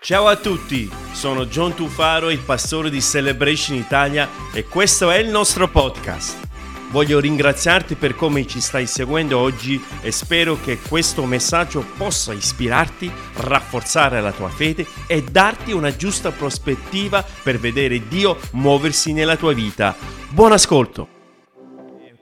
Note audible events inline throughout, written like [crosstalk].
Ciao a tutti, sono John Tufaro, il pastore di Celebration Italia e questo è il nostro podcast. Voglio ringraziarti per come ci stai seguendo oggi e spero che questo messaggio possa ispirarti, rafforzare la tua fede e darti una giusta prospettiva per vedere Dio muoversi nella tua vita. Buon ascolto!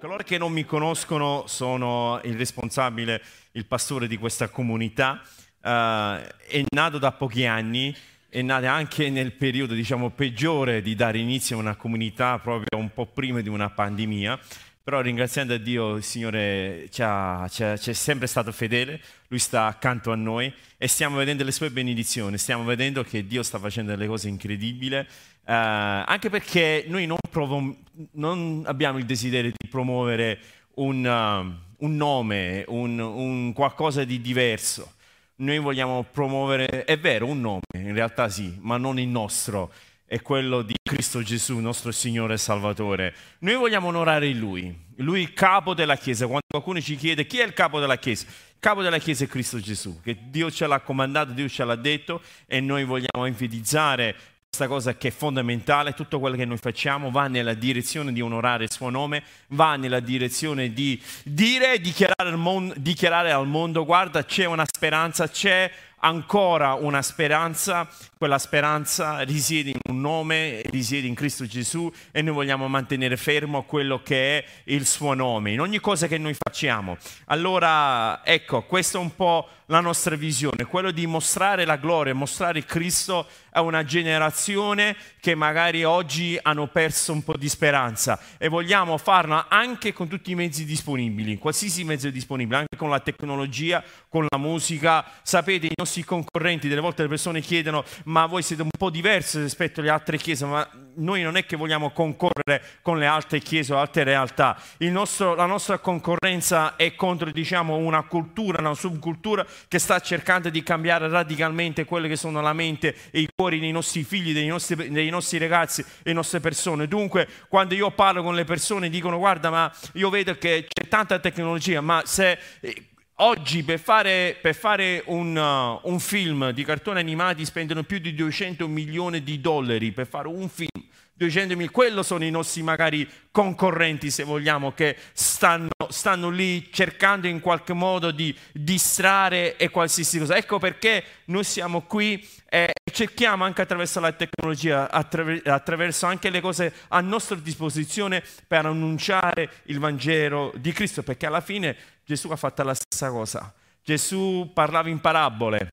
Coloro che non mi conoscono sono il responsabile, il pastore di questa comunità. Uh, è nato da pochi anni, è nato anche nel periodo diciamo, peggiore di dare inizio a una comunità, proprio un po' prima di una pandemia. Però ringraziando a Dio, il Signore ci, ci, è sempre stato fedele, Lui sta accanto a noi e stiamo vedendo le sue benedizioni, stiamo vedendo che Dio sta facendo delle cose incredibili, Uh, anche perché noi non, provo- non, abbiamo il desiderio di promuovere un, uh, un nome, un, un, qualcosa di diverso. Noi vogliamo promuovere, è vero, un nome, in realtà sì, ma non il nostro, è quello di Cristo Gesù, nostro Signore e Salvatore. Noi vogliamo onorare Lui, Lui il capo della Chiesa. Quando qualcuno ci chiede chi è il capo della Chiesa, il capo della Chiesa è Cristo Gesù, che Dio ce l'ha comandato, Dio ce l'ha detto e noi vogliamo enfatizzare questa cosa che è fondamentale, tutto quello che noi facciamo va nella direzione di onorare il suo nome, va nella direzione di dire, dichiarare al mondo, dichiarare al mondo guarda c'è una speranza, c'è ancora una speranza, quella speranza risiede in un nome, risiede in Cristo Gesù e noi vogliamo mantenere fermo quello che è il suo nome, in ogni cosa che noi facciamo. Allora, ecco, questa è un po' la nostra visione, quello di mostrare la gloria, mostrare Cristo a una generazione che magari oggi hanno perso un po' di speranza e vogliamo farlo anche con tutti i mezzi disponibili, qualsiasi mezzo disponibile, anche con la tecnologia, con la musica. Sapete, i nostri concorrenti, delle volte le persone chiedono ma voi siete un po' diversi rispetto alle altre chiese, ma noi non è che vogliamo concorrere con le altre chiese o altre realtà. Nostro, la nostra concorrenza è contro diciamo, una cultura, una subcultura che sta cercando di cambiare radicalmente quelle che sono la mente e i cuori dei nostri figli, dei nostri, dei nostri ragazzi e delle nostre persone. Dunque, quando io parlo con le persone dicono guarda, ma io vedo che c'è tanta tecnologia, ma se eh, Oggi per fare, per fare un, uh, un, film di cartoni animati spendono più di 200 milioni di dollari per fare un film. 200 milioni, quello sono i nostri magari concorrenti, se vogliamo, che stanno, stanno lì cercando in qualche modo di distrarre e qualsiasi cosa. Ecco perché noi siamo qui e cerchiamo anche attraverso la tecnologia, attraverso anche le cose a nostra disposizione per annunciare il Vangelo di Cristo, perché alla fine Gesù ha fatto la stessa cosa. Gesù parlava in parabole,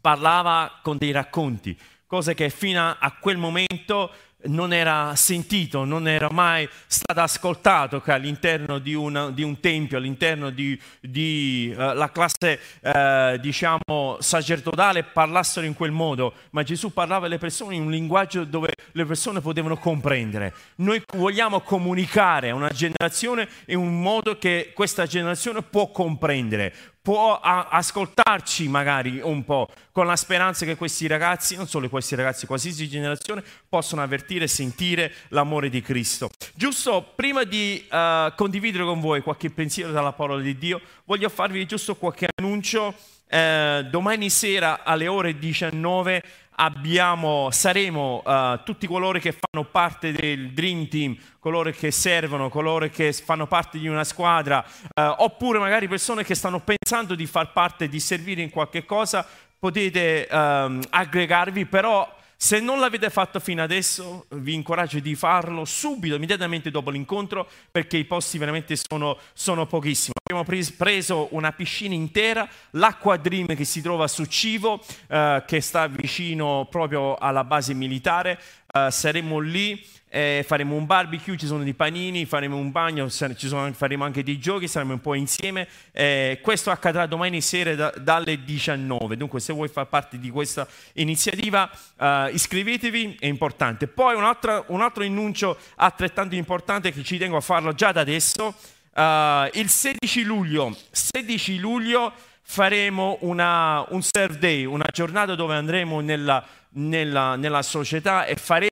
parlava con dei racconti, cose che fino a quel momento non era sentito, non era mai stato ascoltato che all'interno di, una, di un tempio, all'interno della di, uh, classe uh, diciamo sacerdotale parlassero in quel modo, ma Gesù parlava alle persone in un linguaggio dove le persone potevano comprendere. Noi vogliamo comunicare a una generazione in un modo che questa generazione può comprendere, può ascoltarci magari un po', con la speranza che questi ragazzi, non solo questi ragazzi, qualsiasi generazione, possano avvertire e sentire l'amore di Cristo. Giusto prima di uh, condividere con voi qualche pensiero dalla parola di Dio, voglio farvi giusto qualche annuncio. Uh, domani sera alle ore 19 abbiamo, saremo uh, tutti coloro che fanno parte del Dream Team, coloro che servono, coloro che fanno parte di una squadra, uh, oppure magari persone che stanno pensando di far parte, di servire in qualche cosa, potete um, aggregarvi, però se non l'avete fatto fino adesso, vi incoraggio di farlo subito, immediatamente dopo l'incontro, perché i posti veramente sono, sono pochissimi. Abbiamo preso una piscina intera, l'acqua Dream che si trova su Civo, eh, che sta vicino proprio alla base militare. Eh, saremo lì eh, faremo un barbecue, ci sono dei panini, faremo un bagno, sono, faremo anche dei giochi, saremo un po' insieme. Eh, questo accadrà domani sera da, dalle 19, dunque se vuoi far parte di questa iniziativa eh, iscrivetevi, è importante. Poi un altro, un altro annuncio altrettanto importante che ci tengo a farlo già da adesso, eh, il 16 luglio, 16 luglio faremo una, un serve day, una giornata dove andremo nella nella, nella società e faremo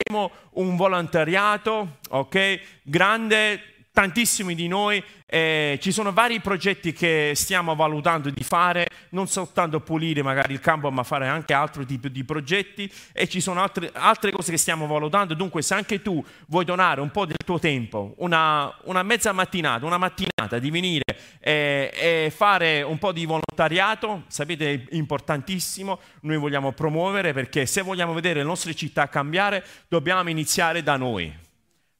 un volontariato, ok? Grande, tantissimi di noi, eh, ci sono vari progetti che stiamo valutando di fare, non soltanto pulire magari il campo, ma fare anche altro tipo di progetti e ci sono altre, altre cose che stiamo valutando. Dunque, se anche tu vuoi donare un po' del tuo tempo, una, una mezza mattinata, una mattinata di venire e, e fare un po' di volontariato, sapete, è importantissimo, noi vogliamo promuovere perché se vogliamo vedere le nostre città cambiare, dobbiamo iniziare da noi.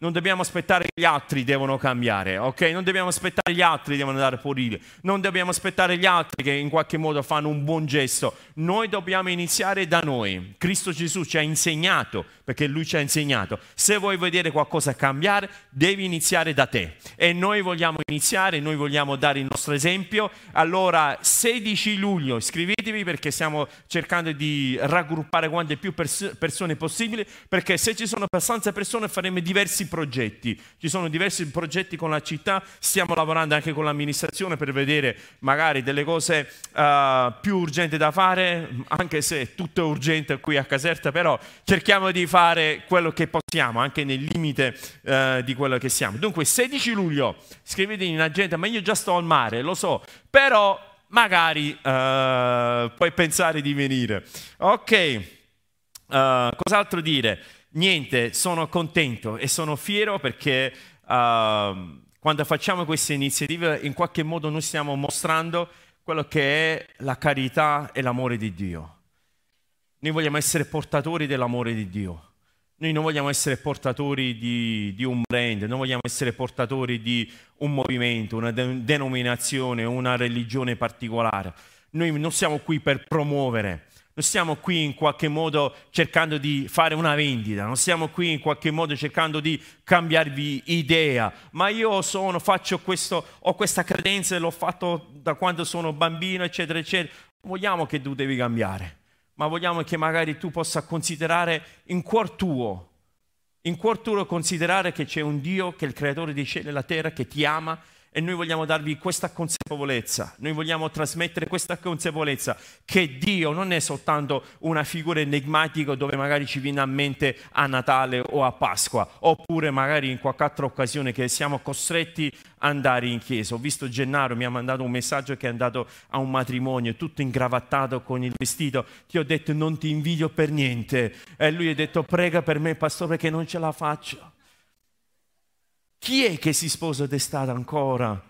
Non dobbiamo aspettare che gli altri devono cambiare, ok? Non dobbiamo aspettare gli altri devono andare a pulire. Non dobbiamo aspettare gli altri che in qualche modo fanno un buon gesto. Noi dobbiamo iniziare da noi. Cristo Gesù ci ha insegnato, perché Lui ci ha insegnato. Se vuoi vedere qualcosa cambiare, devi iniziare da te. E noi vogliamo iniziare, noi vogliamo dare il nostro esempio. Allora, 16 luglio, iscrivetevi perché stiamo cercando di raggruppare quante più pers- persone possibile, perché se ci sono abbastanza persone faremo diversi progetti, ci sono diversi progetti con la città, stiamo lavorando anche con l'amministrazione per vedere magari delle cose uh, più urgenti da fare, anche se tutto è urgente qui a Caserta, però cerchiamo di fare quello che possiamo, anche nel limite uh, di quello che siamo. Dunque 16 luglio, scrivetevi in agenda, ma io già sto al mare, lo so, però magari uh, puoi pensare di venire. Ok, uh, cos'altro dire? Niente, sono contento e sono fiero perché uh, quando facciamo queste iniziative in qualche modo noi stiamo mostrando quello che è la carità e l'amore di Dio. Noi vogliamo essere portatori dell'amore di Dio. Noi non vogliamo essere portatori di, di un brand, non vogliamo essere portatori di un movimento, una de- denominazione, una religione particolare. Noi non siamo qui per promuovere, non stiamo qui in qualche modo cercando di fare una vendita, non stiamo qui in qualche modo cercando di cambiarvi idea, ma io sono, faccio questo, ho questa credenza e l'ho fatto da quando sono bambino, eccetera, eccetera. Vogliamo che tu devi cambiare, ma vogliamo che magari tu possa considerare in cuor tuo, in cuor tuo considerare che c'è un Dio che è il creatore dei cieli e della terra, che ti ama e noi vogliamo darvi questa consapevolezza, noi vogliamo trasmettere questa consapevolezza che Dio non è soltanto una figura enigmatica dove magari ci viene a mente a Natale o a Pasqua, oppure magari in qualche altra occasione che siamo costretti ad andare in chiesa. Ho visto Gennaro, mi ha mandato un messaggio che è andato a un matrimonio tutto ingravattato con il vestito. Ti ho detto non ti invidio per niente. E lui ha detto prega per me, pastore, perché non ce la faccio. Chi è che si sposa d'estate ancora?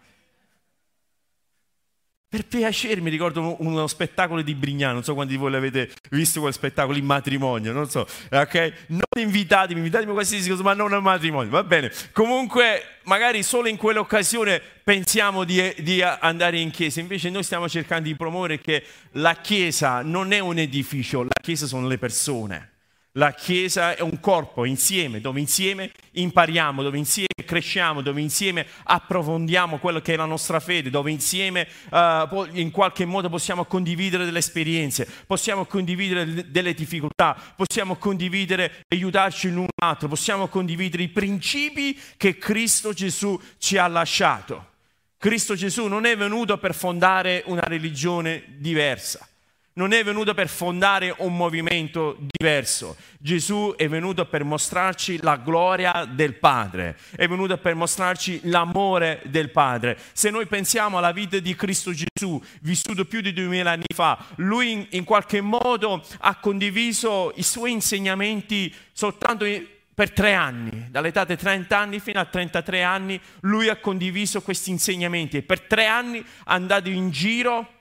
Per piacere, mi ricordo uno spettacolo di Brignano, non so quanti di voi l'avete visto quel spettacolo in matrimonio, non so, ok? Non invitatemi, invitatemi a qualsiasi cosa, ma non al matrimonio, va bene. Comunque, magari solo in quell'occasione pensiamo di, di andare in chiesa, invece noi stiamo cercando di promuovere che la chiesa non è un edificio, la chiesa sono le persone. La Chiesa è un corpo insieme, dove insieme impariamo, dove insieme cresciamo, dove insieme approfondiamo quello che è la nostra fede, dove insieme uh, in qualche modo possiamo condividere delle esperienze, possiamo condividere delle difficoltà, possiamo condividere e aiutarci l'un l'altro, possiamo condividere i principi che Cristo Gesù ci ha lasciato. Cristo Gesù non è venuto per fondare una religione diversa non è venuto per fondare un movimento diverso. Gesù è venuto per mostrarci la gloria del Padre, è venuto per mostrarci l'amore del Padre. Se noi pensiamo alla vita di Cristo Gesù, vissuto più di duemila anni fa, lui in, qualche modo ha condiviso i suoi insegnamenti soltanto per tre anni, dall'età dei 30 anni fino a 33 anni, lui ha condiviso questi insegnamenti e per tre anni è andato in giro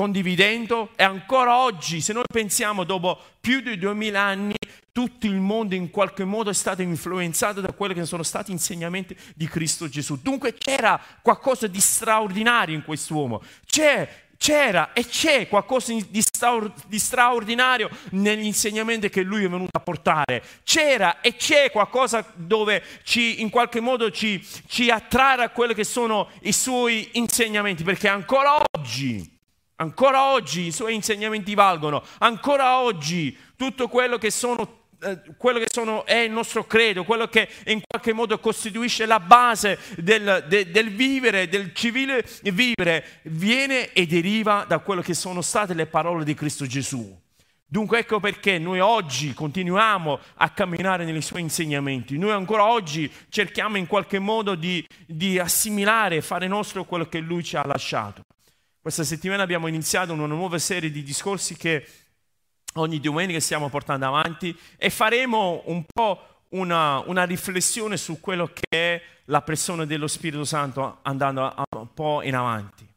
condividendo e ancora oggi, se noi pensiamo dopo più di duemila anni, tutto il mondo in qualche modo è stato influenzato da quelli che sono stati insegnamenti di Cristo Gesù. Dunque c'era qualcosa di straordinario in quest'uomo. C'è c'era e c'è qualcosa di, straordinario negli insegnamenti che lui è venuto a portare. C'era e c'è qualcosa dove ci, in qualche modo ci, ci attrae a quelli che sono i suoi insegnamenti, perché ancora oggi Ancora oggi i suoi insegnamenti valgono, ancora oggi tutto quello che, sono, eh, quello che sono, è il nostro credo, quello che in qualche modo costituisce la base del, de, del vivere, del civile vivere, viene e deriva da quello che sono state le parole di Cristo Gesù. Dunque ecco perché noi oggi continuiamo a camminare nei suoi insegnamenti, noi ancora oggi cerchiamo in qualche modo di, di assimilare fare nostro quello che lui ci ha lasciato. Questa settimana abbiamo iniziato una nuova serie di discorsi che ogni domenica stiamo portando avanti e faremo un po' una, una riflessione su quello che è la persona dello Spirito Santo andando un po' in avanti.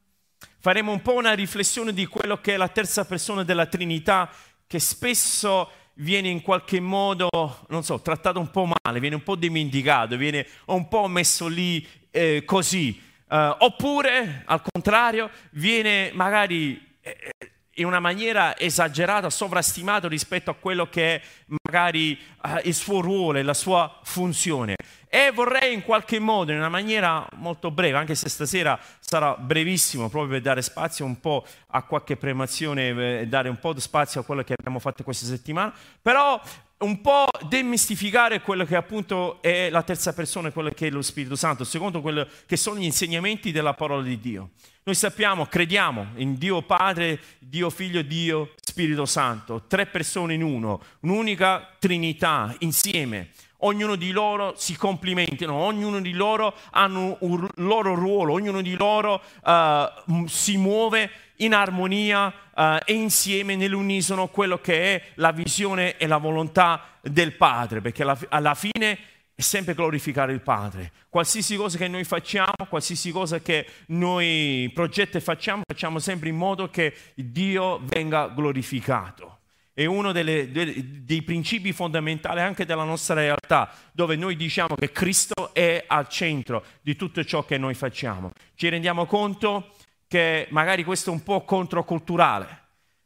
Faremo un po' una riflessione di quello che è la terza persona della Trinità che spesso viene in qualche modo, non so, trattato un po' male, viene un po' dimenticato, viene un po' messo lì eh, così. Uh, oppure, al contrario, viene magari eh, in una maniera esagerata, sovrastimato rispetto a quello che è magari uh, il suo ruolo e la sua funzione. E vorrei in qualche modo, in una maniera molto breve, anche se stasera sarà brevissimo, proprio per dare spazio un po' a qualche premazione e eh, dare un po' di spazio a quello che abbiamo fatto questa settimana, però un po' demistificare quello che appunto è la terza persona, quello che è lo Spirito Santo, secondo quello che sono gli insegnamenti della parola di Dio. Noi sappiamo, crediamo in Dio Padre, Dio Figlio, Dio Spirito Santo, tre persone in uno, un'unica Trinità insieme ognuno di loro si complimentino, ognuno di loro ha un loro ruolo, ognuno di loro uh, si muove in armonia uh, e insieme nell'unisono quello che è la visione e la volontà del Padre, perché alla, alla fine è sempre glorificare il Padre. Qualsiasi cosa che noi facciamo, qualsiasi cosa che noi progetto e facciamo, facciamo sempre in modo che Dio venga glorificato è uno delle, dei, dei principi fondamentali anche della nostra realtà, dove noi diciamo che Cristo è al centro di tutto ciò che noi facciamo. Ci rendiamo conto che magari questo è un po' controculturale,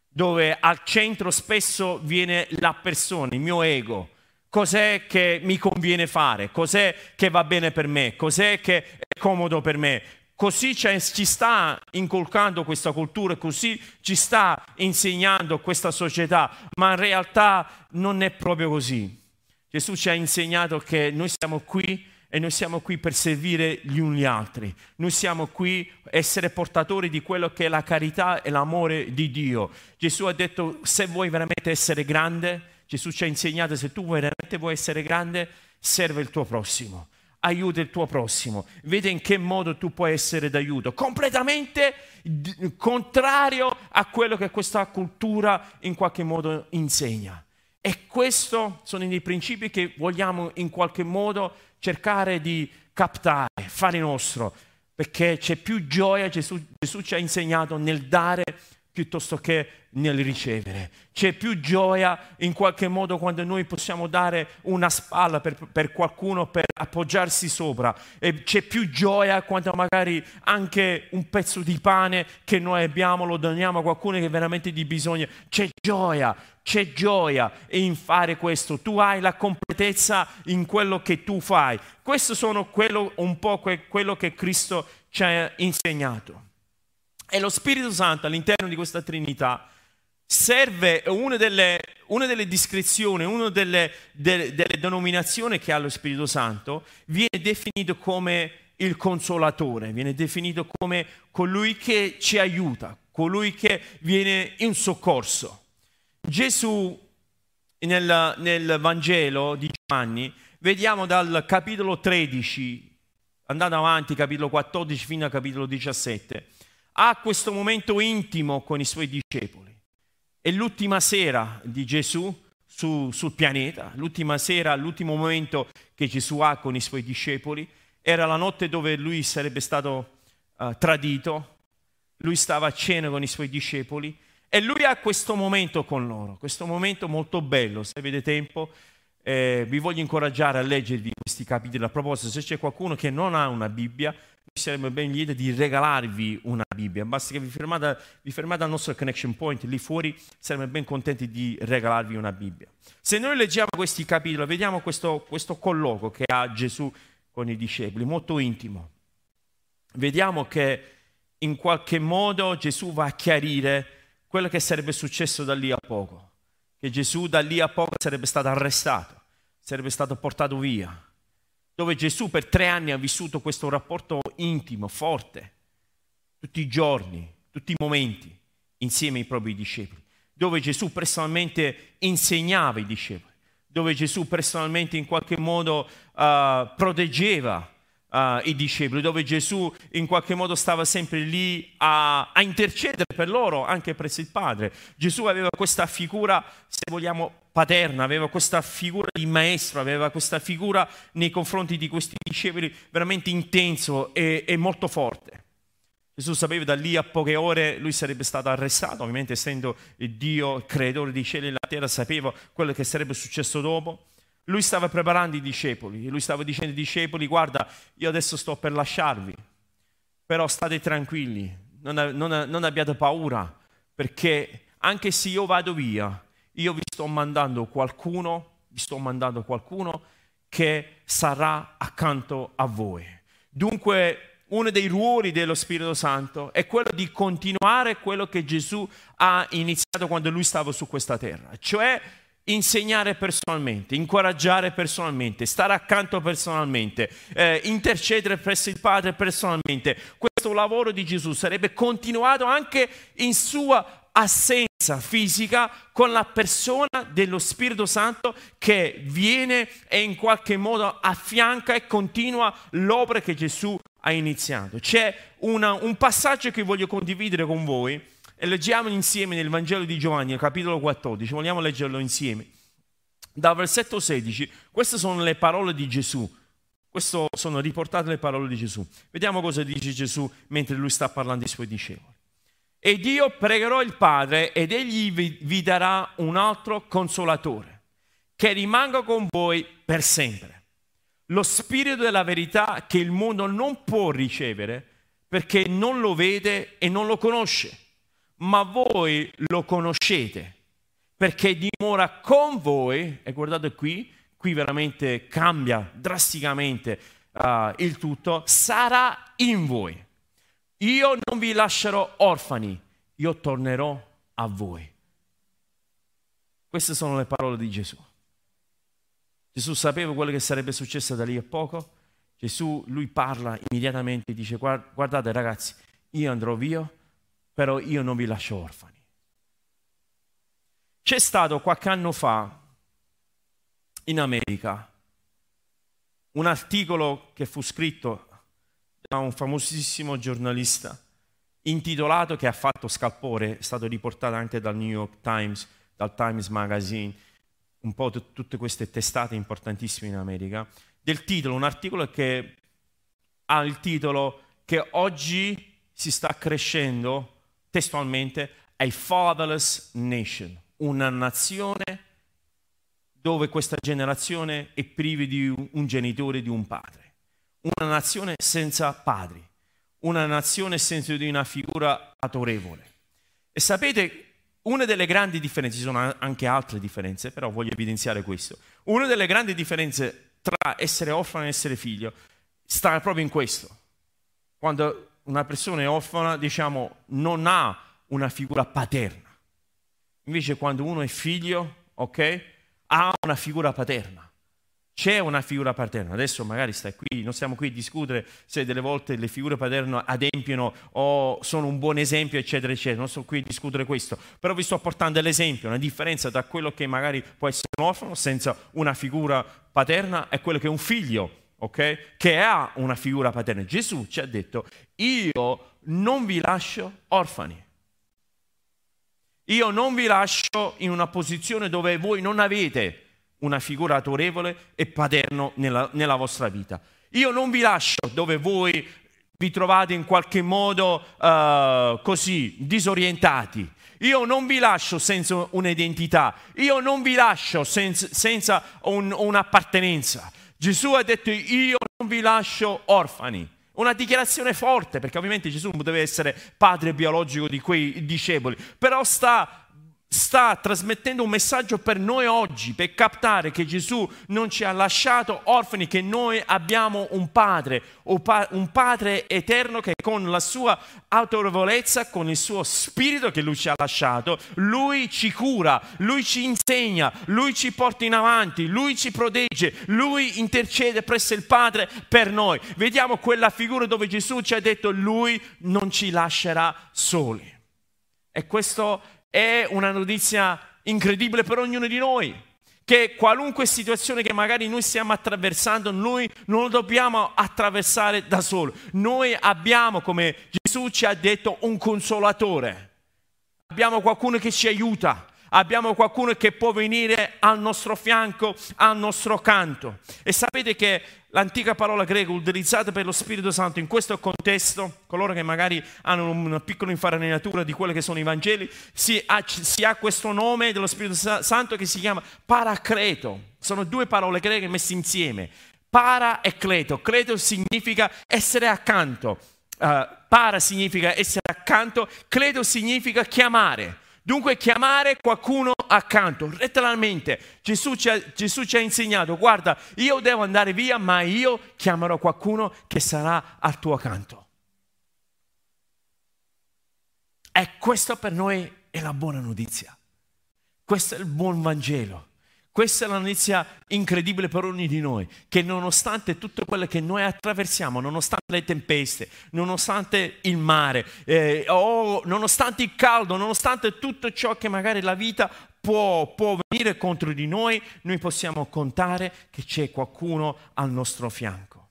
dove al centro spesso viene la persona, il mio ego. Cos'è che mi conviene fare? Cos'è che va bene per me? Cos'è che è comodo per me? Così ci sta inculcando questa cultura, così ci sta insegnando questa società, ma in realtà non è proprio così. Gesù ci ha insegnato che noi siamo qui e noi siamo qui per servire gli uni gli altri. Noi siamo qui essere portatori di quello che è la carità e l'amore di Dio. Gesù ha detto se vuoi veramente essere grande, Gesù ci ha insegnato se tu veramente vuoi essere grande, serve il tuo prossimo aiuta il tuo prossimo, vede in che modo tu puoi essere d'aiuto, completamente contrario a quello che questa cultura in qualche modo insegna. E questi sono i principi che vogliamo in qualche modo cercare di captare, fare nostro, perché c'è più gioia, Gesù, Gesù ci ha insegnato nel dare piuttosto che nel ricevere. C'è più gioia in qualche modo quando noi possiamo dare una spalla per, per, qualcuno per appoggiarsi sopra e c'è più gioia quando magari anche un pezzo di pane che noi abbiamo lo doniamo a qualcuno che veramente di bisogno. C'è gioia, c'è gioia in fare questo. Tu hai la completezza in quello che tu fai. Questo sono quello, un po' quello che Cristo ci ha insegnato. E lo Spirito Santo all'interno di questa Trinità serve, una delle, una delle descrizioni, una delle, delle, delle denominazioni che ha lo Spirito Santo, viene definito come il consolatore, viene definito come colui che ci aiuta, colui che viene in soccorso. Gesù nel, nel Vangelo di Giovanni, vediamo dal capitolo 13, andando avanti, capitolo 14 fino al capitolo 17, ha questo momento intimo con i suoi discepoli. È l'ultima sera di Gesù su, sul pianeta, l'ultima sera, l'ultimo momento che Gesù ha con i suoi discepoli. Era la notte dove lui sarebbe stato uh, tradito, lui stava a cena con i suoi discepoli e lui ha questo momento con loro, questo momento molto bello, se avete tempo. Eh, vi voglio incoraggiare a leggervi questi capitoli. A proposito, se c'è qualcuno che non ha una Bibbia, saremmo ben lieti di regalarvi una Bibbia. Basta che vi fermate, vi fermate, al nostro connection point lì fuori, saremmo ben contenti di regalarvi una Bibbia. Se noi leggiamo questi capitoli, vediamo questo, questo colloquio che ha Gesù con i discepoli, molto intimo. Vediamo che in qualche modo Gesù va a chiarire quello che sarebbe successo da lì a poco, che Gesù da lì a poco sarebbe stato arrestato, sarebbe stato portato via dove Gesù per tre anni ha vissuto questo rapporto intimo, forte, tutti i giorni, tutti i momenti, insieme ai propri discepoli. dove Gesù personalmente insegnava i discepoli, dove Gesù personalmente in qualche modo uh, proteggeva uh, i discepoli, dove Gesù in qualche modo stava sempre lì a, a intercedere per loro, anche presso il Padre. Gesù aveva questa figura, se vogliamo, paterna, aveva questa figura di maestro, aveva questa figura nei confronti di questi discepoli veramente intenso e, e molto forte. Gesù sapeva da lì a poche ore lui sarebbe stato arrestato, ovviamente essendo Dio, creatore di cielo e la terra, sapeva quello che sarebbe successo dopo. Lui stava preparando i discepoli, lui stava dicendo ai discepoli, guarda, io adesso sto per lasciarvi, però state tranquilli, non, non, non abbiate paura, perché anche se io vado via, io vi sto mandando qualcuno, vi sto mandando qualcuno che sarà accanto a voi. Dunque, uno dei ruoli dello Spirito Santo è quello di continuare quello che Gesù ha iniziato quando lui stava su questa terra, cioè insegnare personalmente, incoraggiare personalmente, stare accanto personalmente, eh, intercedere presso il Padre personalmente. Questo lavoro di Gesù sarebbe continuato anche in sua assenza fisica con la persona dello Spirito Santo che viene e in qualche modo affianca e continua l'opera che Gesù ha iniziato. C'è una, un passaggio che voglio condividere con voi e leggiamo insieme nel Vangelo di Giovanni, capitolo 14, vogliamo leggerlo insieme. Dal versetto 16, queste sono le parole di Gesù. Queste sono riportate le parole di Gesù. Vediamo cosa dice Gesù mentre lui sta parlando ai suoi discepoli. Ed io pregherò il Padre ed egli vi, darà un altro consolatore, che rimanga con voi per sempre. Lo spirito della verità che il mondo non può ricevere perché non lo vede e non lo conosce ma voi lo conoscete perché dimora con voi, e guardate qui, qui veramente cambia drasticamente uh, il tutto, sarà in voi. Io non vi lascerò orfani, io tornerò a voi. Queste sono le parole di Gesù. Gesù sapeva quello che sarebbe successo da lì a poco. Gesù, lui parla immediatamente, dice guardate ragazzi, io andrò via, però io non vi lascio orfani. C'è stato qualche anno fa in America un articolo che fu scritto da un famosissimo giornalista intitolato che ha fatto scalpore, è stato riportato anche dal New York Times, dal Times Magazine, un po' t- tutte queste testate importantissime in America, del titolo, un articolo che ha il titolo che oggi si sta crescendo testualmente, a fatherless nation, una nazione dove questa generazione è priva di un genitore, di un padre, una nazione senza padri, una nazione senza di una figura autorevole. E sapete, una delle grandi differenze, ci sono anche altre differenze, però voglio evidenziare questo, una delle grandi differenze tra essere orfano e essere figlio sta proprio in questo. Quando una persona è orfana, diciamo, non ha una figura paterna. Invece quando uno è figlio, ok, ha una figura paterna. C'è una figura paterna. Adesso magari stai qui, non stiamo qui a discutere se delle volte le figure paterne adempiono o sono un buon esempio, eccetera, eccetera. Non sto qui a discutere questo. Però vi sto portando l'esempio, una differenza tra quello che magari può essere un orfano senza una figura paterna e quello che è un figlio ok? Che ha una figura paterna. Gesù ci ha detto, io non vi lascio orfani. Io non vi lascio in una posizione dove voi non avete una figura autorevole e paterno nella, nella vostra vita. Io non vi lascio dove voi vi trovate in qualche modo uh, così disorientati. Io non vi lascio senza un'identità, io non vi lascio senza, senza un, un'appartenenza. Gesù ha detto io non vi lascio orfani. Una dichiarazione forte, perché ovviamente Gesù non deve essere padre biologico di quei discepoli, però sta sta trasmettendo un messaggio per noi oggi, per captare che Gesù non ci ha lasciato orfani, che noi abbiamo un padre, un padre eterno che con la sua autorevolezza, con il suo spirito che lui ci ha lasciato, lui ci cura, lui ci insegna, lui ci porta in avanti, lui ci protegge, lui intercede presso il Padre per noi. Vediamo quella figura dove Gesù ci ha detto lui non ci lascerà soli. E questo È una notizia incredibile per ognuno di noi che qualunque situazione che magari noi stiamo attraversando, noi non lo dobbiamo attraversare da solo. Noi abbiamo, come Gesù ci ha detto, un consolatore. Abbiamo qualcuno che ci aiuta. Abbiamo qualcuno che può venire al nostro fianco, al nostro canto. E sapete che l'antica parola greca utilizzata per lo Spirito Santo in questo contesto, coloro che magari hanno una piccola infarinatura di quelli che sono i Vangeli, si ha, si ha questo nome dello Spirito Santo che si chiama paracleto. Sono due parole greche messe insieme. Para e cleto. Cleto significa essere accanto. Uh, para significa essere accanto. Cleto significa chiamare. Dunque chiamare qualcuno accanto, letteralmente. Gesù ci, ha, Gesù ci, ha, insegnato, guarda, io devo andare via, ma io chiamerò qualcuno che sarà al tuo accanto. E questo per noi è la buona notizia. Questo è il buon Vangelo. Questa è la notizia incredibile per ognuno di noi, che nonostante tutto quello che noi attraversiamo, nonostante le tempeste, nonostante il mare, eh, o nonostante il caldo, nonostante tutto ciò che magari la vita può, può venire contro di noi, noi possiamo contare che c'è qualcuno al nostro fianco.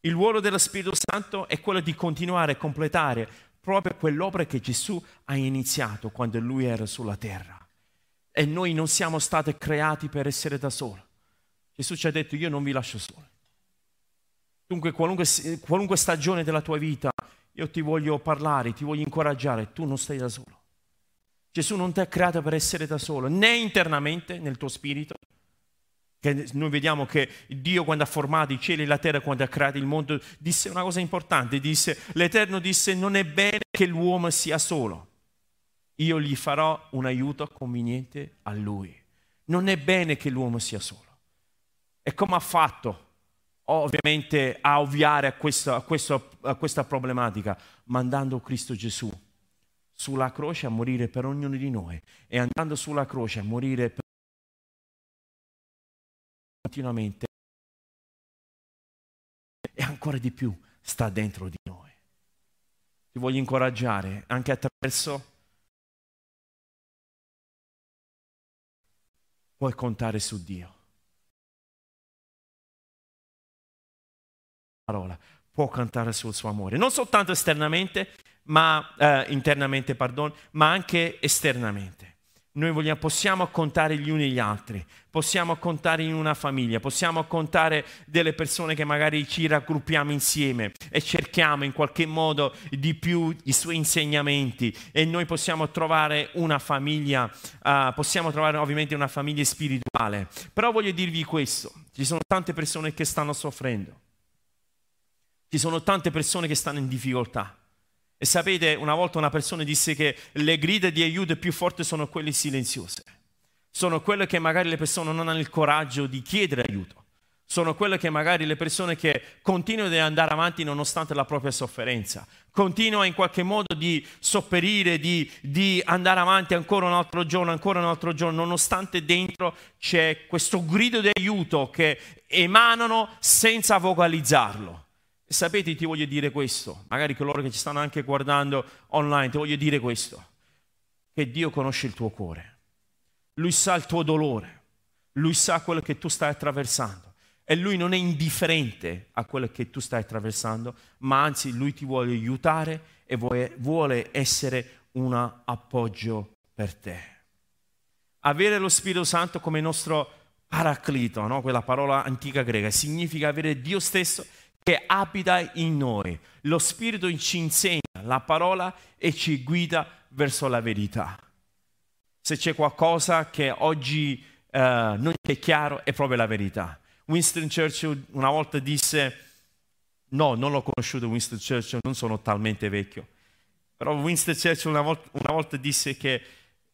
Il ruolo dello Spirito Santo è quello di continuare a completare proprio quell'opera che Gesù ha iniziato quando lui era sulla terra e noi non siamo stati creati per essere da soli. Gesù ci ha detto io non vi lascio soli. Dunque qualunque, qualunque stagione della tua vita io ti voglio parlare, ti voglio incoraggiare, tu non stai da solo. Gesù non ti ha creato per essere da solo, né internamente nel tuo spirito, che noi vediamo che Dio quando ha formato i cieli e la terra, quando ha creato il mondo, disse una cosa importante, disse, l'Eterno disse non è bene che l'uomo sia solo io gli farò un aiuto conveniente a lui. Non è bene che l'uomo sia solo. E come ha fatto, ovviamente, a ovviare a questa, a questa, a questa problematica? Mandando Cristo Gesù sulla croce a morire per ognuno di noi e andando sulla croce a morire per continuamente e ancora di più sta dentro di noi. Ti voglio incoraggiare anche attraverso puoi contare su Dio. Parola, può cantare sul suo amore, non soltanto esternamente, ma eh, internamente, pardon, ma anche esternamente. Noi vogliamo, possiamo contare gli uni gli altri, possiamo contare in una famiglia, possiamo contare delle persone che magari ci raggruppiamo insieme e cerchiamo in qualche modo di più i suoi insegnamenti e noi possiamo trovare una famiglia, uh, possiamo trovare ovviamente una famiglia spirituale. Però voglio dirvi questo, ci sono tante persone che stanno soffrendo, ci sono tante persone che stanno in difficoltà. E sapete, una volta una persona disse che le grida di aiuto più forti sono quelle silenziose. Sono quelle che magari le persone non hanno il coraggio di chiedere aiuto. Sono quelle che magari le persone che continuano ad andare avanti nonostante la propria sofferenza. Continuano in qualche modo di sopperire, di, di andare avanti ancora un altro giorno, ancora un altro giorno, nonostante dentro c'è questo grido di aiuto che emanano senza vocalizzarlo. Sapete, ti voglio dire questo, magari coloro che ci stanno anche guardando online, ti voglio dire questo, che Dio conosce il tuo cuore, Lui sa il tuo dolore, Lui sa quello che tu stai attraversando e Lui non è indifferente a quello che tu stai attraversando, ma anzi Lui ti vuole aiutare e vuole essere un appoggio per te. Avere lo Spirito Santo come nostro paraclito, no? quella parola antica greca, significa avere Dio stesso che abita in noi. Lo Spirito ci insegna la parola e ci guida verso la verità. Se c'è qualcosa che oggi uh, non è chiaro, è proprio la verità. Winston Churchill una volta disse, no, non l'ho conosciuto Winston Churchill, non sono talmente vecchio, però Winston Churchill una volta, una volta disse che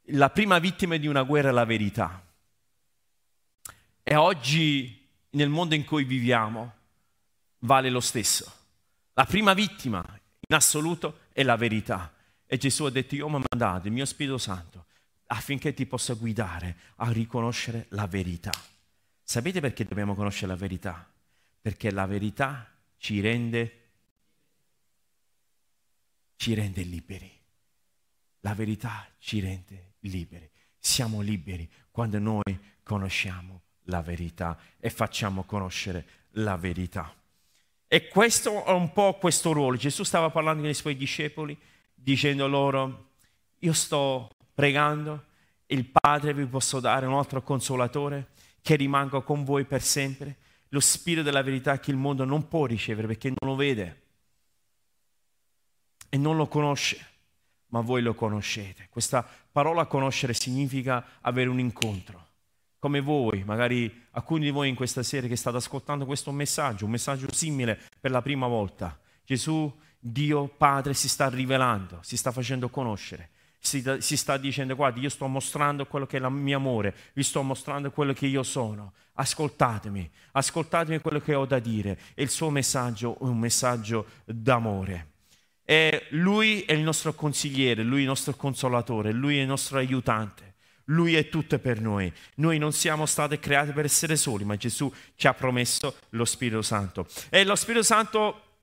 la prima vittima di una guerra è la verità. E oggi, nel mondo in cui viviamo, vale lo stesso. La prima vittima in assoluto è la verità. E Gesù ha detto, io mi ho mandato il mio Spirito Santo affinché ti possa guidare a riconoscere la verità. Sapete perché dobbiamo conoscere la verità? Perché la verità ci rende, ci rende liberi. La verità ci rende liberi. Siamo liberi quando noi conosciamo la verità e facciamo conoscere la verità. E questo è un po' questo ruolo. Gesù stava parlando con i suoi discepoli dicendo loro, io sto pregando, il Padre vi posso dare un altro consolatore che rimanga con voi per sempre, lo spirito della verità che il mondo non può ricevere perché non lo vede e non lo conosce, ma voi lo conoscete. Questa parola conoscere significa avere un incontro. Come voi, magari alcuni di voi in questa sera che state ascoltando questo messaggio, un messaggio simile per la prima volta. Gesù, Dio Padre, si sta rivelando, si sta facendo conoscere si, si, sta dicendo guardi io sto mostrando quello che è il mio amore, vi sto mostrando quello che io sono, ascoltatemi, ascoltatemi quello che ho da dire e il suo messaggio è un messaggio d'amore. E lui è il nostro consigliere, lui è il nostro consolatore, lui è il nostro aiutante. Lui è tutto per noi. Noi non siamo stati creati per essere soli, ma Gesù ci ha promesso lo Spirito Santo. E lo Spirito Santo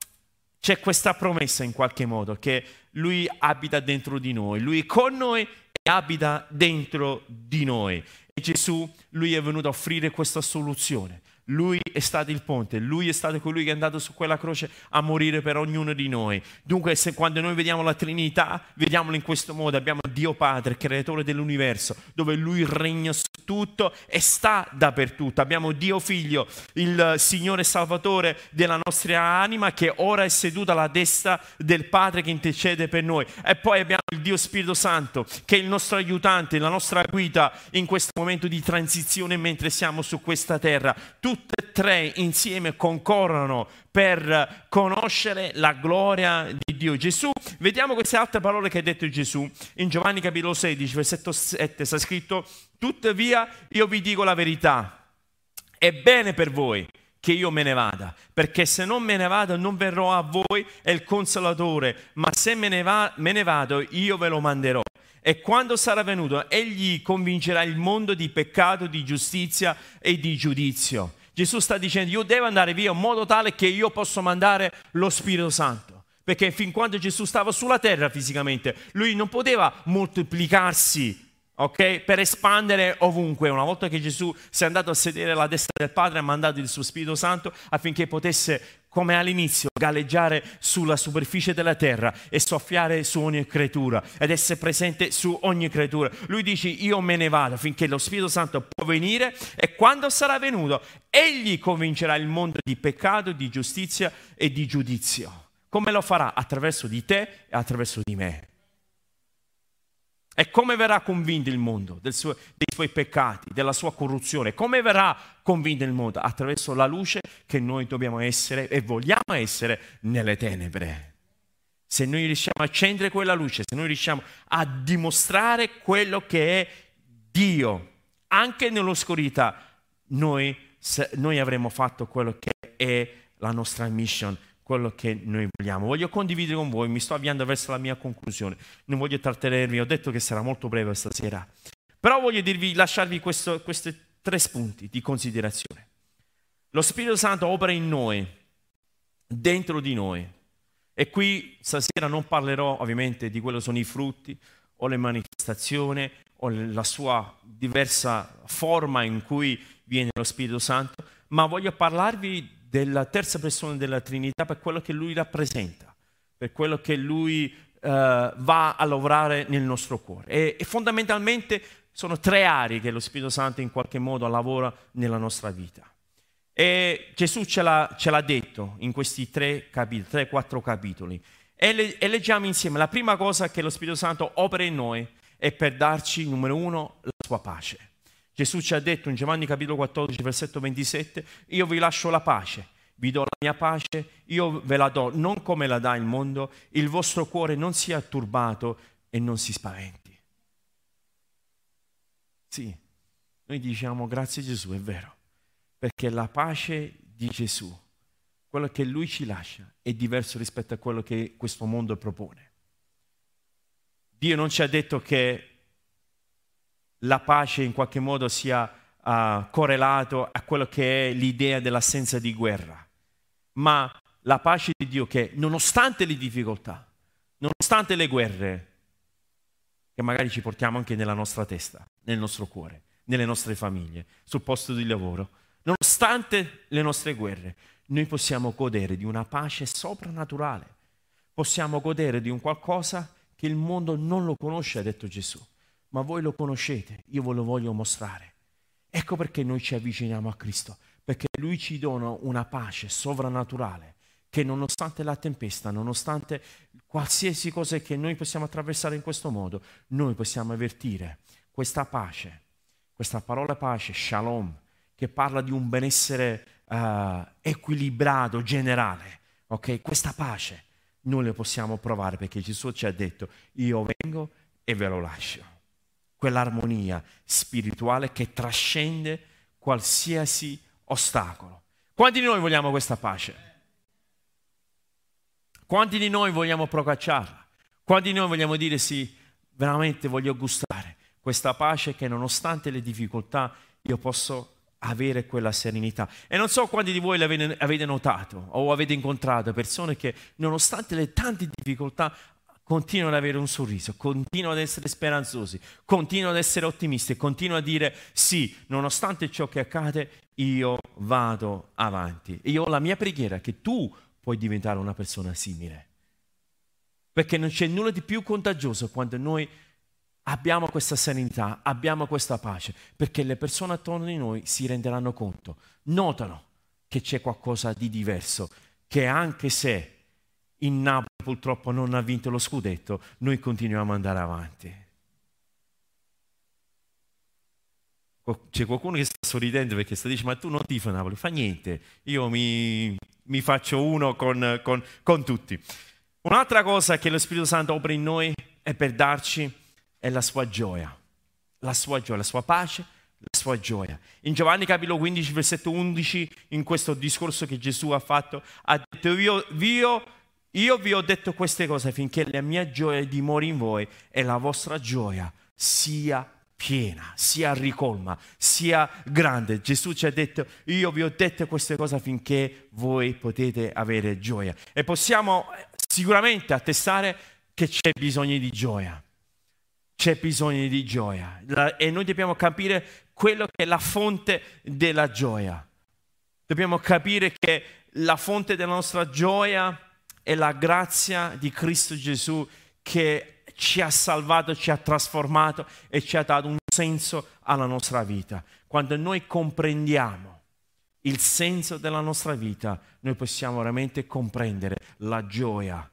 c'è questa promessa in qualche modo che lui abita dentro di noi, lui è con noi e abita dentro di noi. E Gesù, lui è venuto a offrire questa soluzione. Lui è stato il ponte, lui è stato colui che è andato su quella croce a morire per ognuno di noi. Dunque, se quando noi vediamo la Trinità, vediamola in questo modo: abbiamo Dio Padre, creatore dell'universo, dove lui regna su tutto e sta dappertutto. Abbiamo Dio Figlio, il Signore Salvatore della nostra anima, che ora è seduto alla destra del Padre che intercede per noi. E poi abbiamo il Dio Spirito Santo, che è il nostro aiutante, la nostra guida in questo momento di transizione mentre siamo su questa terra. Tu tutte e tre insieme concorrono per conoscere la gloria di Dio. Gesù, vediamo queste altre parole che ha detto Gesù in Giovanni capitolo 16, versetto 7, sta scritto, tuttavia io vi dico la verità, è bene per voi che io me ne vada, perché se non me ne vado non verrò a voi è il consolatore, ma se me ne, va, me ne vado io ve lo manderò. E quando sarà venuto, egli convincerà il mondo di peccato, di giustizia e di giudizio. Gesù sta dicendo io devo andare via in modo tale che io possa mandare lo Spirito Santo. Perché fin quando Gesù stava sulla terra fisicamente, lui non poteva moltiplicarsi ok? Per espandere ovunque. Una volta che Gesù si è andato a sedere alla destra del Padre, ha mandato il suo Spirito Santo affinché potesse, come all'inizio, galleggiare sulla superficie della terra e soffiare su ogni creatura ed essere presente su ogni creatura. Lui dice: Io me ne vado affinché lo Spirito Santo può venire e quando sarà venuto, egli convincerà il mondo di peccato, di giustizia e di giudizio. Come lo farà? Attraverso di te e attraverso di me. E come verrà convinto il mondo suo, dei suoi peccati, della sua corruzione? Come verrà convinto il mondo? Attraverso la luce che noi dobbiamo essere e vogliamo essere nelle tenebre. Se noi riusciamo a accendere quella luce, se noi riusciamo a dimostrare quello che è Dio, anche nell'oscurità, noi, noi avremo fatto quello che è la nostra mission quello che noi vogliamo. Voglio condividere con voi, mi sto avviando verso la mia conclusione, non voglio trattenervi, ho detto che sarà molto breve stasera, però voglio dirvi, lasciarvi questi tre spunti di considerazione. Lo Spirito Santo opera in noi, dentro di noi, e qui stasera non parlerò ovviamente di quello che sono i frutti o le manifestazioni o la sua diversa forma in cui viene lo Spirito Santo, ma voglio parlarvi della terza persona della Trinità per quello che lui rappresenta, per quello che lui uh, va a lavorare nel nostro cuore. E, e, fondamentalmente sono tre aree che lo Spirito Santo in qualche modo lavora nella nostra vita. E Gesù ce l'ha, ce l'ha detto in questi tre capitoli, tre, quattro capitoli. E, le, e leggiamo insieme. La prima cosa che lo Spirito Santo opera in noi è per darci, numero uno, la sua pace. Gesù ci ha detto in Giovanni capitolo 14, versetto 27, io vi lascio la pace, vi do la mia pace, io ve la do non come la dà il mondo, il vostro cuore non sia turbato e non si spaventi. Sì, noi diciamo grazie Gesù, è vero, perché la pace di Gesù, quello che Lui ci lascia, è diverso rispetto a quello che questo mondo propone. Dio non ci ha detto che la pace in qualche modo sia uh, correlato a quello che è l'idea dell'assenza di guerra, ma la pace di Dio che nonostante le difficoltà, nonostante le guerre, che magari ci portiamo anche nella nostra testa, nel nostro cuore, nelle nostre famiglie, sul posto di lavoro. Nonostante le nostre guerre, noi possiamo godere di una pace soprannaturale, possiamo godere di un qualcosa che il mondo non lo conosce, ha detto Gesù, ma voi lo conoscete, io ve lo voglio mostrare. Ecco perché noi ci avviciniamo a Cristo, perché Lui ci dona una pace sovrannaturale che nonostante la tempesta, nonostante qualsiasi cosa che noi possiamo attraversare in questo modo, noi possiamo avvertire questa pace, questa parola pace, shalom, che parla di un benessere uh, equilibrato, generale, ok? Questa pace noi la possiamo provare perché Gesù ci ha detto, io vengo e ve lo lascio. Quell'armonia spirituale che trascende qualsiasi ostacolo. Quanti di noi vogliamo questa pace? Quanti di noi vogliamo procacciarla? Quanti di noi vogliamo dire sì, veramente voglio gustare questa pace che nonostante le difficoltà io posso avere quella serenità. E non so quanti di voi l'avete avete notato o avete incontrato persone che nonostante le tante difficoltà continuano ad avere un sorriso, continuano ad essere speranzosi, continuano ad essere ottimisti, continuano a dire sì, nonostante ciò che accade, io vado avanti. E io ho la mia preghiera che tu puoi diventare una persona simile. Perché non c'è nulla di più contagioso quando noi abbiamo questa serenità, abbiamo questa pace, perché le persone attorno a noi si renderanno conto, notano che c'è qualcosa di diverso, che anche se in Napoli purtroppo non ha vinto lo scudetto, noi continuiamo ad andare avanti. C'è qualcuno che sta sorridendo perché sta dicendo ma tu non tifo Napoli, fa niente, io mi, mi faccio uno con, con, con, tutti. Un'altra cosa che lo Spirito Santo opera in noi è per darci è la sua gioia, la sua gioia, la sua pace, la sua gioia. In Giovanni capitolo 15, versetto 11, in questo discorso che Gesù ha fatto, ha detto io, io, io vi ho detto queste cose affinché la mia gioia dimori in voi e la vostra gioia sia piena, sia ricolma, sia grande. Gesù ci ha detto, io vi ho detto queste cose affinché voi potete avere gioia. E possiamo sicuramente attestare che c'è bisogno di gioia. C'è bisogno di gioia. e noi dobbiamo capire quello che è la fonte della gioia. Dobbiamo capire che la fonte della nostra gioia è la grazia di Cristo Gesù che ci ha salvato, ci ha trasformato e ci ha dato un senso alla nostra vita. Quando noi comprendiamo il senso della nostra vita, noi possiamo veramente comprendere la gioia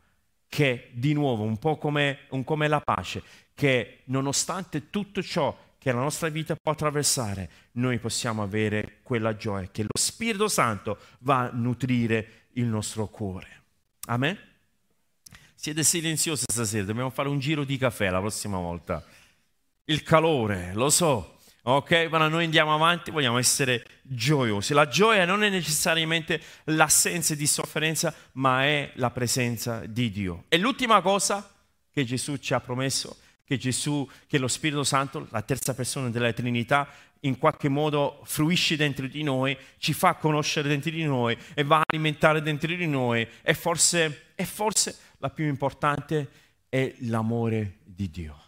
che di nuovo, un po' come, un come la pace, che nonostante tutto ciò che la nostra vita può attraversare, noi possiamo avere quella gioia che lo Spirito Santo va a nutrire il nostro cuore. Amen? Siete silenziosi stasera, dobbiamo fare un giro di caffè la prossima volta. Il calore, lo so, ok? Ma noi andiamo avanti, vogliamo essere gioiosi. La gioia non è necessariamente l'assenza di sofferenza, ma è la presenza di Dio. E l'ultima cosa che Gesù ci ha promesso, che Gesù, che lo Spirito Santo, la terza persona della Trinità, in qualche modo fruisce dentro di noi, ci fa conoscere dentro di noi e va a alimentare dentro di noi. E forse, e forse la più importante è l'amore di Dio.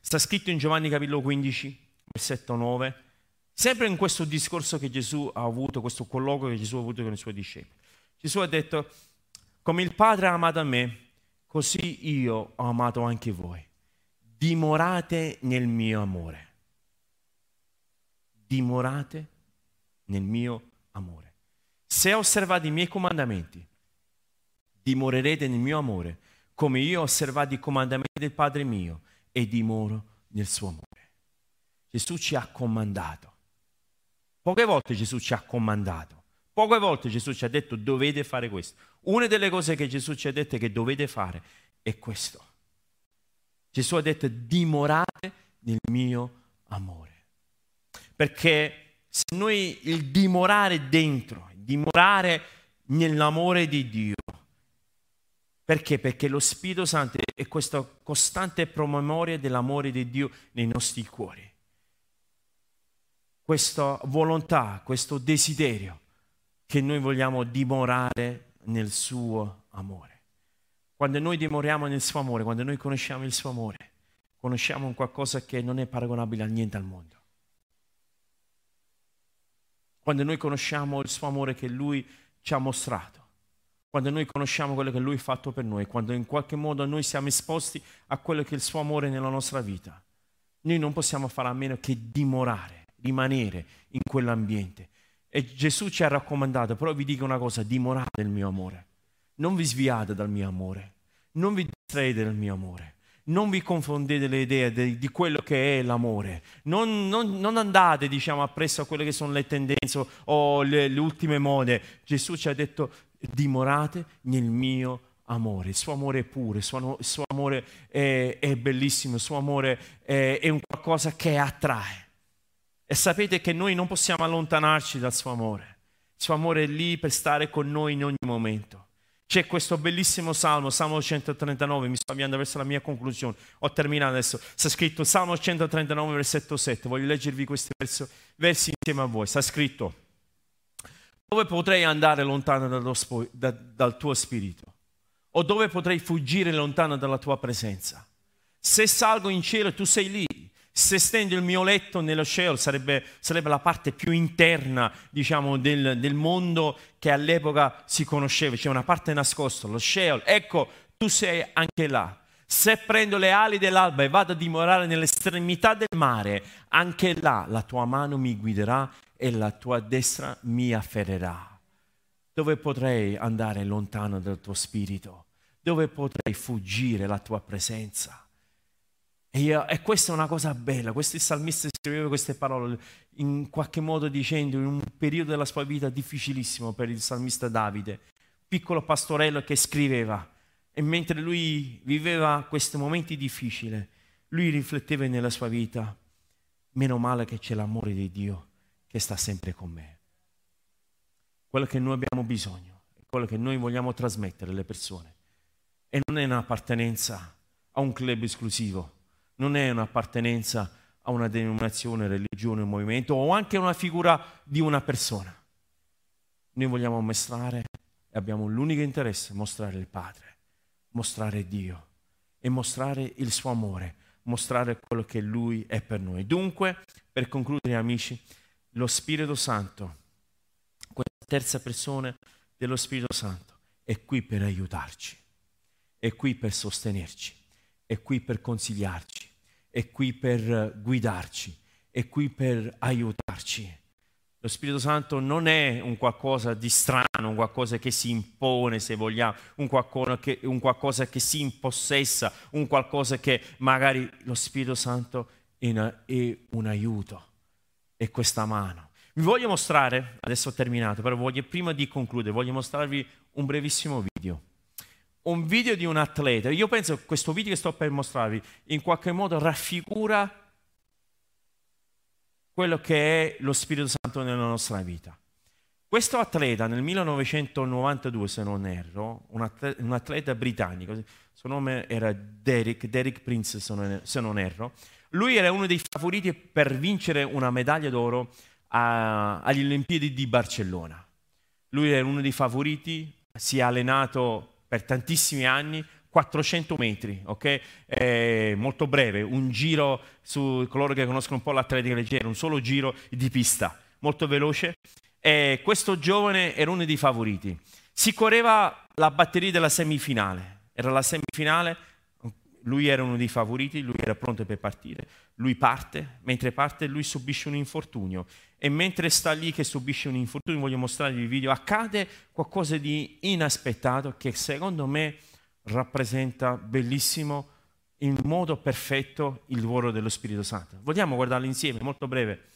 Sta scritto in Giovanni capitolo 15, versetto 9, sempre in questo discorso che Gesù ha avuto, questo colloquio che Gesù ha avuto con i suoi discepoli. Gesù ha detto, come il Padre ha amato me, così io ho amato anche voi. Dimorate nel mio amore. Dimorate nel mio amore. Se osservate i miei comandamenti, dimorerete nel mio amore, come io ho osservato i comandamenti del Padre mio e dimoro nel suo amore. Gesù ci ha comandato. Poche volte Gesù ci ha comandato. Poche volte Gesù ci ha detto dovete fare questo. Una delle cose che Gesù ci ha detto che dovete fare è questo. Gesù ha detto dimorate nel mio amore. Perché se noi il dimorare dentro, dimorare nell'amore di Dio, perché? Perché lo Spirito Santo è questa costante promemoria dell'amore di Dio nei nostri cuori. Questa volontà, questo desiderio che noi vogliamo dimorare nel suo amore. Quando noi dimoriamo nel suo amore, quando noi conosciamo il suo amore, conosciamo un qualcosa che non è paragonabile a niente al mondo. Quando noi conosciamo il suo amore che Lui ci ha mostrato, quando noi conosciamo quello che Lui ha fatto per noi, quando in qualche modo noi siamo esposti a quello che è il suo amore nella nostra vita, noi non possiamo fare a meno che dimorare, rimanere in quell'ambiente. E Gesù ci ha raccomandato, però vi dico una cosa, dimorate nel mio amore, non vi sviate dal mio amore, non vi distraete dal mio amore non vi confondete le idee di, quello che è l'amore. Non, non, non, andate, diciamo, appresso a quelle che sono le tendenze o le, le ultime mode. Gesù ci ha detto dimorate nel mio amore. Il suo amore è puro, il suo, il suo amore è, è, bellissimo, il suo amore è, è un qualcosa che attrae. E sapete che noi non possiamo allontanarci dal suo amore. Il suo amore è lì per stare con noi in ogni momento. C'è questo bellissimo salmo, Salmo 139, mi sto avviando verso la mia conclusione, ho terminato adesso. Sta scritto Salmo 139, versetto 7, voglio leggervi questi verso, versi insieme a voi. Sta scritto, dove potrei andare lontano dallo, da, dal tuo spirito? O dove potrei fuggire lontano dalla tua presenza? Se salgo in cielo, tu sei lì se stendo il mio letto nello Sheol sarebbe, sarebbe la parte più interna, diciamo, del, del, mondo che all'epoca si conosceva, c'è una parte nascosta, lo Sheol. Ecco, tu sei anche là. Se prendo le ali dell'alba e vado a dimorare nell'estremità del mare, anche là la tua mano mi guiderà e la tua destra mi afferrerà. Dove potrei andare lontano dal tuo spirito? Dove potrei fuggire la tua presenza? E, io, e, questa è una cosa bella, questo il salmista scriveva queste parole in qualche modo dicendo in un periodo della sua vita difficilissimo per il salmista Davide, piccolo pastorello che scriveva e mentre lui viveva questi momenti difficili, lui rifletteva nella sua vita, meno male che c'è l'amore di Dio che sta sempre con me. Quello che noi abbiamo bisogno, quello che noi vogliamo trasmettere alle persone. E non è un'appartenenza a un club esclusivo, non è un'appartenenza a una denominazione, religione, un movimento o anche una figura di una persona. Noi vogliamo mostrare e abbiamo l'unico interesse, mostrare il Padre, mostrare Dio e mostrare il suo amore, mostrare quello che Lui è per noi. Dunque, per concludere amici, lo Spirito Santo, questa terza persona dello Spirito Santo, è qui per aiutarci, è qui per sostenerci, è qui per consigliarci, è qui per guidarci, è qui per aiutarci. Lo Spirito Santo non è un qualcosa di strano, un qualcosa che si impone, se vogliamo, un qualcosa che, un qualcosa che si impossessa, un qualcosa che magari lo Spirito Santo è, una, è un aiuto, è questa mano. Vi voglio mostrare, adesso ho terminato, però voglio, prima di concludere, voglio mostrarvi un brevissimo video un video di un atleta. Io penso che questo video che sto per mostrarvi in qualche modo raffigura quello che è lo Spirito Santo nella nostra vita. Questo atleta nel 1992, se non erro, un atleta, un atleta britannico, il suo nome era Derek, Derek Prince se non erro, lui era uno dei favoriti per vincere una medaglia d'oro agli Olimpiadi di Barcellona. Lui era uno dei favoriti, si è allenato per tantissimi anni 400 metri, ok? È molto breve, un giro su coloro che conoscono un po' l'atletica leggera, un solo giro di pista, molto veloce. E questo giovane era uno dei favoriti. Si correva la batteria della semifinale, era la semifinale, lui era uno dei favoriti, lui era pronto per partire, lui parte, mentre parte lui subisce un infortunio e mentre sta lì che subisce un infortunio, voglio mostrarvi il video, accade qualcosa di inaspettato che secondo me rappresenta bellissimo, in modo perfetto, il lavoro dello Spirito Santo. Vogliamo guardarlo insieme, molto breve.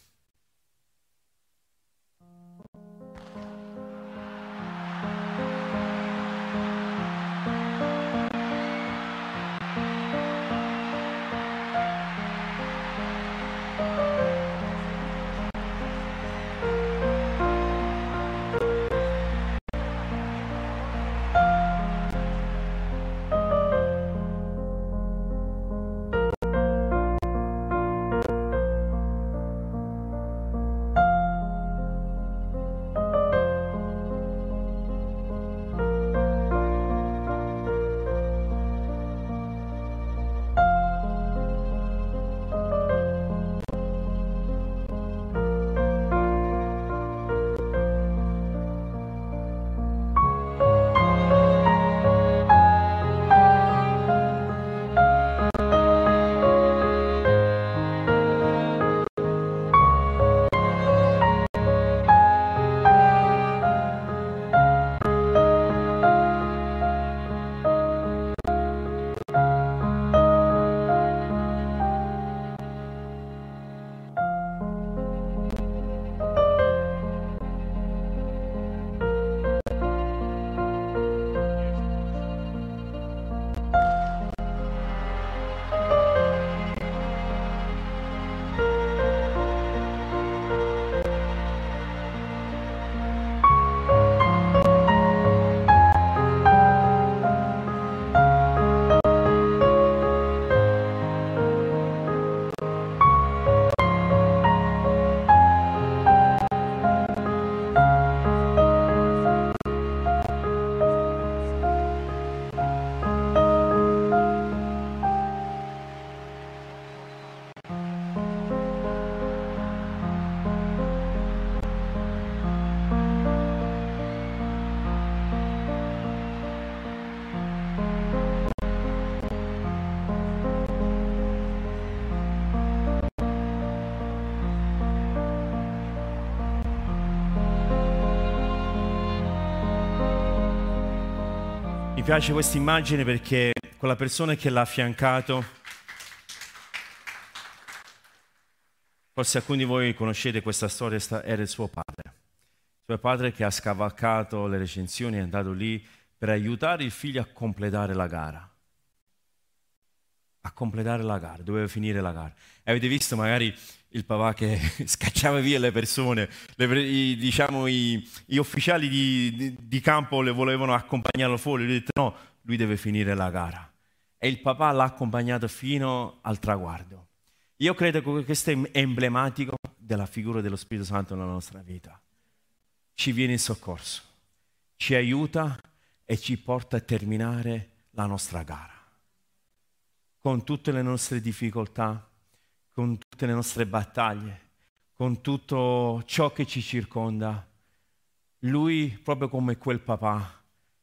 Piace questa immagine perché quella persona che l'ha affiancato, forse alcuni di voi conoscete questa storia, era il suo padre. Il suo padre che ha scavalcato le recensioni è andato lì per aiutare il figlio a completare la gara. A completare la gara, doveva finire la gara. Avete visto magari il papà che [laughs] scacciava via le persone, le, i, diciamo i, gli ufficiali di, di, di, campo le volevano accompagnarlo fuori, lui ha detto no, lui deve finire la gara. E il papà l'ha accompagnato fino al traguardo. Io credo che questo è emblematico della figura dello Spirito Santo nella nostra vita. Ci viene in soccorso, ci aiuta e ci porta a terminare la nostra gara. Con tutte le nostre difficoltà, con tutte le nostre battaglie, con tutto ciò che ci circonda. Lui, proprio come quel papà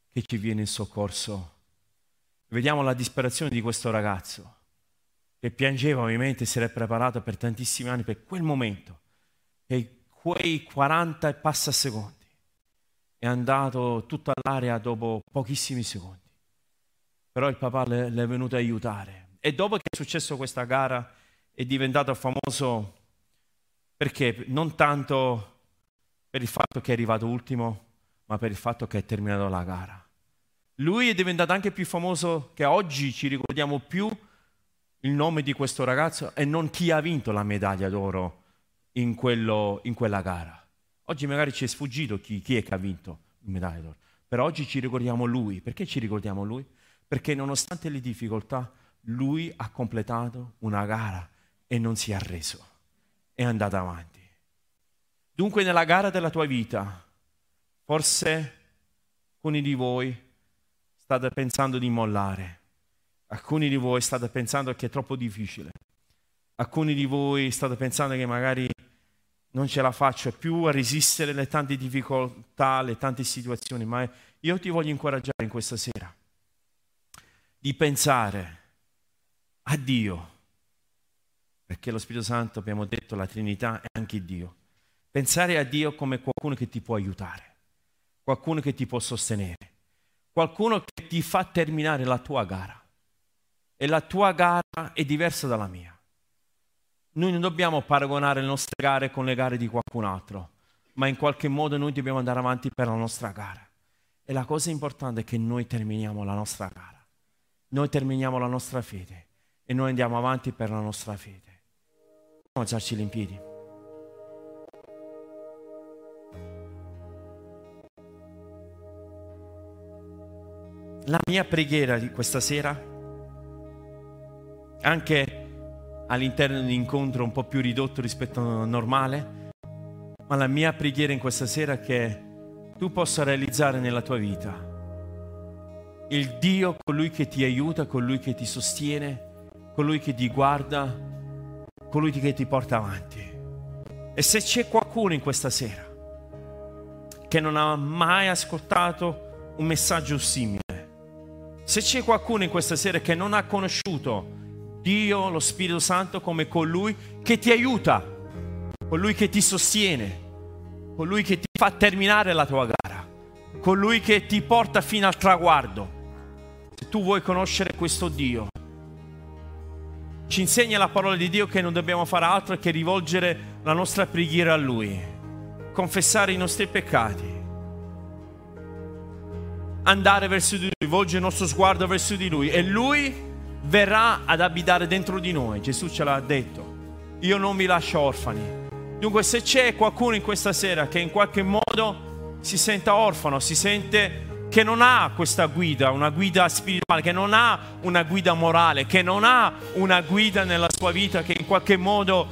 che ci viene in soccorso. Vediamo la disperazione di questo ragazzo che piangeva ovviamente, si era preparato per tantissimi anni per quel momento, e quei 40 e passa secondi. È andato tutta l'area dopo pochissimi secondi. Però il papà le, le è venuto a aiutare. E dopo che è successo questa gara, è diventato famoso perché non tanto per il fatto che è arrivato ultimo, ma per il fatto che è terminato la gara. Lui è diventato anche più famoso che oggi ci ricordiamo più il nome di questo ragazzo e non chi ha vinto la medaglia d'oro in, quello, in quella gara. Oggi magari ci è sfuggito chi, chi è che ha vinto la medaglia d'oro, però oggi ci ricordiamo lui. Perché ci ricordiamo lui? Perché nonostante le difficoltà, lui ha completato una gara e non si è arreso, è andato avanti. Dunque nella gara della tua vita, forse alcuni di voi state pensando di mollare, alcuni di voi state pensando che è troppo difficile, alcuni di voi state pensando che magari non ce la faccio più a resistere le tante difficoltà, le tante situazioni, ma io ti voglio incoraggiare in questa sera di pensare a Dio perché lo Spirito Santo, abbiamo detto, la Trinità è anche Dio. Pensare a Dio come qualcuno che ti può aiutare, qualcuno che ti può sostenere, qualcuno che ti fa terminare la tua gara. E la tua gara è diversa dalla mia. Noi non dobbiamo paragonare le nostre gare con le gare di qualcun altro, ma in qualche modo noi dobbiamo andare avanti per la nostra gara. E la cosa importante è che noi terminiamo la nostra gara, noi terminiamo la nostra fede e noi andiamo avanti per la nostra fede alzarci in piedi. La mia preghiera di questa sera, anche all'interno di un incontro un po' più ridotto rispetto al normale, ma la mia preghiera in questa sera è che tu possa realizzare nella tua vita il Dio, colui che ti aiuta, colui che ti sostiene, colui che ti guarda, colui che ti porta avanti. E se c'è qualcuno in questa sera che non ha mai ascoltato un messaggio simile, se c'è qualcuno in questa sera che non ha conosciuto Dio, lo Spirito Santo come colui che ti aiuta, colui che ti sostiene, colui che ti fa terminare la tua gara, colui che ti porta fino al traguardo. Se tu vuoi conoscere questo Dio, ci insegna la parola di Dio che non dobbiamo fare altro che rivolgere la nostra preghiera a Lui, confessare i nostri peccati, andare verso di Lui, rivolgere il nostro sguardo verso di Lui e Lui verrà ad abitare dentro di noi. Gesù ce l'ha detto, io non vi lascio orfani. Dunque se c'è qualcuno in questa sera che in qualche modo si senta orfano, si sente che non ha questa guida, una guida spirituale, che non ha una guida morale, che non ha una guida nella sua vita che in qualche modo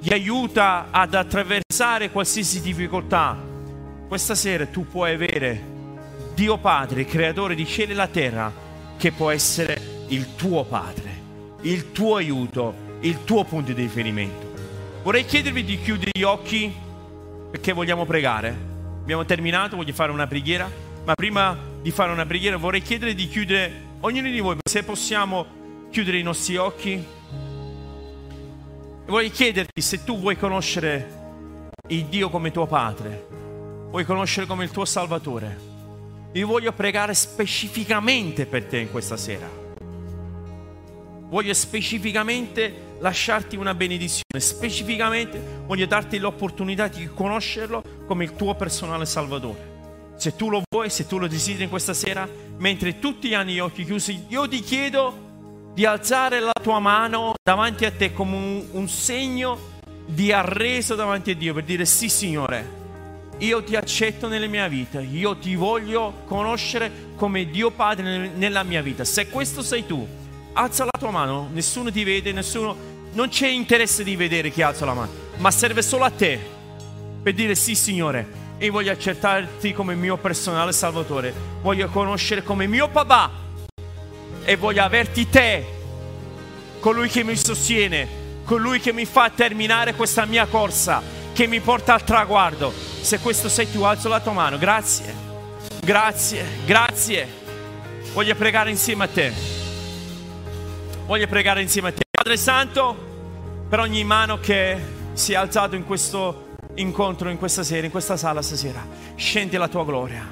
gli aiuta ad attraversare qualsiasi difficoltà. Questa sera tu puoi avere Dio Padre, creatore di cielo e la terra, che può essere il tuo Padre, il tuo aiuto, il tuo punto di riferimento. Vorrei chiedervi di chiudere gli occhi perché vogliamo pregare. Abbiamo terminato, voglio fare una preghiera. Ma prima di fare una preghiera vorrei chiedere di chiudere, ognuno di voi, se possiamo chiudere i nostri occhi. Vorrei chiederti se tu vuoi conoscere il Dio come tuo Padre, vuoi conoscere come il tuo Salvatore. Io voglio pregare specificamente per te in questa sera. Voglio specificamente lasciarti una benedizione, specificamente voglio darti l'opportunità di conoscerlo come il tuo personale salvatore. Se tu lo vuoi, se tu lo desideri in questa sera, mentre tutti hanno gli occhi chiusi, io ti chiedo di alzare la tua mano davanti a te come un, un segno di arreso davanti a Dio per dire sì Signore, io ti accetto nella mia vita, io ti voglio conoscere come Dio Padre nella mia vita. Se questo sei tu, alza la tua mano, nessuno ti vede, nessuno, non c'è interesse di vedere chi alza la mano, ma serve solo a te per dire sì Signore, io voglio accettarti come mio personale salvatore, voglio conoscere come mio papà e voglio averti te, colui che mi sostiene, colui che mi fa terminare questa mia corsa, che mi porta al traguardo. Se questo sei tu, alzo la tua mano. Grazie, grazie, grazie. Voglio pregare insieme a te. Voglio pregare insieme a te. Padre Santo, per ogni mano che si è alzato in questo incontro in questa sera, in questa sala stasera. Scendi la tua gloria,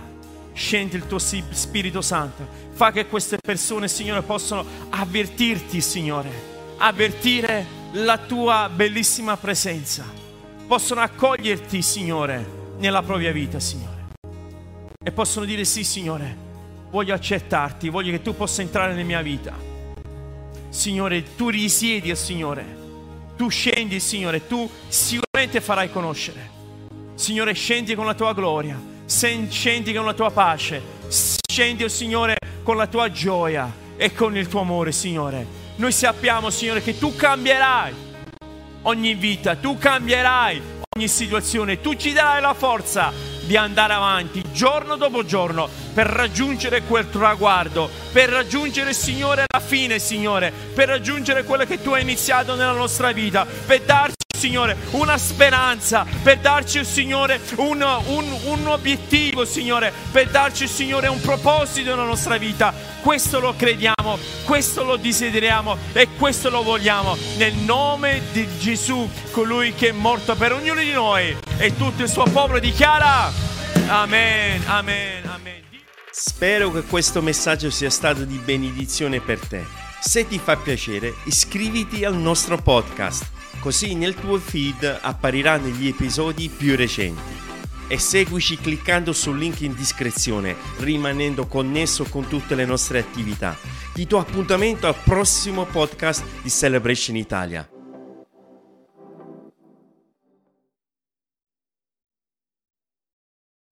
scendi il tuo Spirito Santo. Fa che queste persone, Signore, possano avvertirti, Signore, avvertire la tua bellissima presenza. Possono accoglierti, Signore, nella propria vita, Signore. E possono dire sì, Signore, voglio accettarti, voglio che tu possa entrare nella mia vita. Signore, tu risiedi, Signore tu scendi, Signore, tu sicuramente farai conoscere. Signore, scendi con la tua gloria, scendi con la tua pace, scendi, oh Signore, con la tua gioia e con il tuo amore, Signore. Noi sappiamo, Signore, che tu cambierai ogni vita, tu cambierai ogni situazione, tu ci darai la forza di andare avanti giorno dopo giorno per raggiungere quel traguardo, per raggiungere, Signore, la fine, Signore, per raggiungere quello che tu hai iniziato nella nostra vita, per darci Signore, una speranza, per darci, Signore, un, un, un, obiettivo, Signore, per darci, Signore, un proposito nella nostra vita. Questo lo crediamo, questo lo desideriamo e questo lo vogliamo. Nel nome di Gesù, colui che è morto per ognuno di noi e tutto il suo popolo dichiara. Amen, amen, amen. Spero che questo messaggio sia stato di benedizione per te. Se ti fa piacere, iscriviti al nostro podcast, così nel tuo feed appariranno gli episodi più recenti. E seguici cliccando sul link in descrizione, rimanendo connesso con tutte le nostre attività. Ti do appuntamento al prossimo podcast di Celebration Italia.